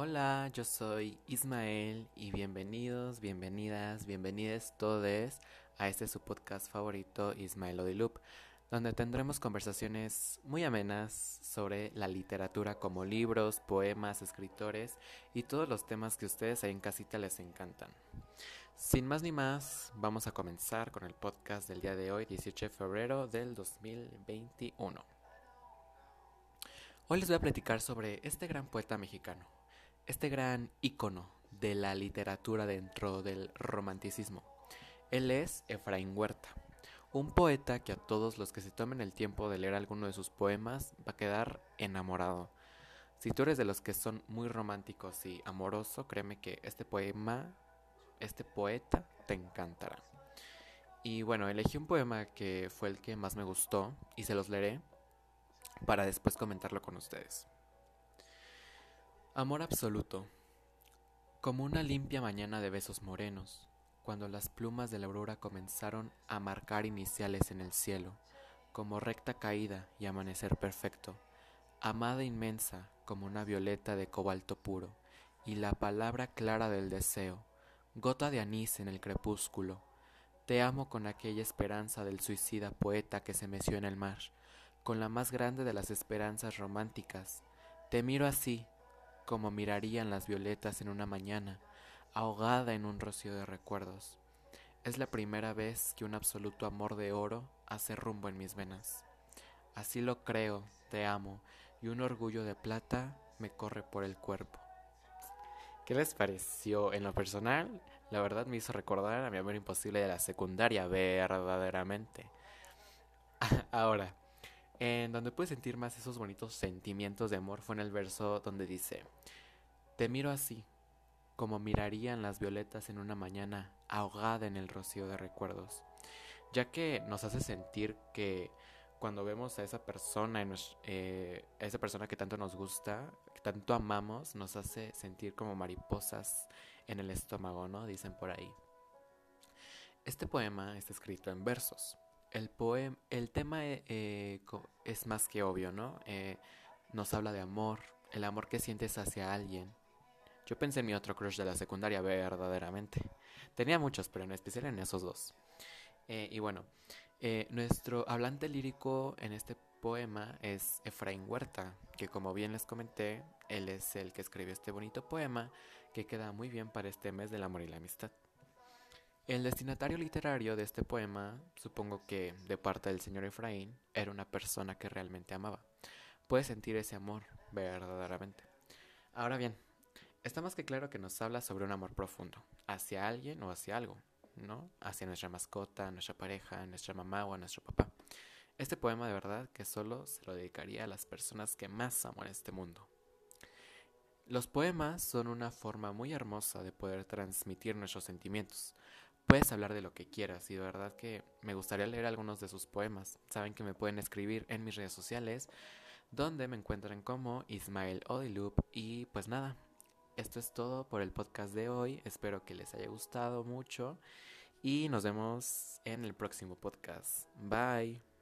Hola, yo soy Ismael y bienvenidos, bienvenidas, bienvenides todos a este su podcast favorito Ismael Odilup, donde tendremos conversaciones muy amenas sobre la literatura como libros, poemas, escritores y todos los temas que ustedes ahí en casita les encantan. Sin más ni más, vamos a comenzar con el podcast del día de hoy, 18 de febrero del 2021. Hoy les voy a platicar sobre este gran poeta mexicano, este gran ícono de la literatura dentro del romanticismo. Él es Efraín Huerta, un poeta que a todos los que se tomen el tiempo de leer alguno de sus poemas va a quedar enamorado. Si tú eres de los que son muy románticos y amoroso, créeme que este poema, este poeta, te encantará. Y bueno, elegí un poema que fue el que más me gustó y se los leeré para después comentarlo con ustedes. Amor absoluto. Como una limpia mañana de besos morenos, cuando las plumas de la aurora comenzaron a marcar iniciales en el cielo, como recta caída y amanecer perfecto, amada inmensa como una violeta de cobalto puro, y la palabra clara del deseo, gota de anís en el crepúsculo, te amo con aquella esperanza del suicida poeta que se meció en el mar, con la más grande de las esperanzas románticas, te miro así, como mirarían las violetas en una mañana, ahogada en un rocío de recuerdos. Es la primera vez que un absoluto amor de oro hace rumbo en mis venas. Así lo creo, te amo, y un orgullo de plata me corre por el cuerpo. ¿Qué les pareció? En lo personal, la verdad me hizo recordar a mi amor imposible de la secundaria, verdaderamente. Ahora, en donde pude sentir más esos bonitos sentimientos de amor fue en el verso donde dice, Te miro así, como mirarían las violetas en una mañana ahogada en el rocío de recuerdos, ya que nos hace sentir que cuando vemos a esa persona, eh, a esa persona que tanto nos gusta, que tanto amamos, nos hace sentir como mariposas en el estómago, ¿no? Dicen por ahí. Este poema está escrito en versos el poema, el tema eh, eh, es más que obvio, ¿no? Eh, nos habla de amor, el amor que sientes hacia alguien. Yo pensé en mi otro crush de la secundaria, verdaderamente. Tenía muchos, pero en especial en esos dos. y bueno, nuestro hablante lírico en este poema es Efraín Huerta, que como bien les comenté, él es el que escribió este bonito poema que queda muy bien para este mes del amor y la amistad. El destinatario literario de este poema, supongo que de parte del señor Efraín, era una persona que realmente amaba. Puede sentir ese amor verdaderamente. Ahora bien, está más que claro que nos habla sobre un amor profundo, hacia alguien o hacia algo, ¿no? Hacia nuestra mascota, nuestra pareja, nuestra mamá o a nuestro papá. Este poema de verdad que solo se lo dedicaría a las personas que más amo en este mundo. Los poemas son una forma muy hermosa de poder transmitir nuestros sentimientos, Puedes hablar de lo que quieras y de verdad que me gustaría leer algunos de sus poemas. Saben que me pueden escribir en mis redes sociales, donde me encuentran como Ismael Odilup. Y pues nada, esto es todo por el podcast de hoy. Espero que les haya gustado mucho y nos vemos en el próximo podcast. Bye.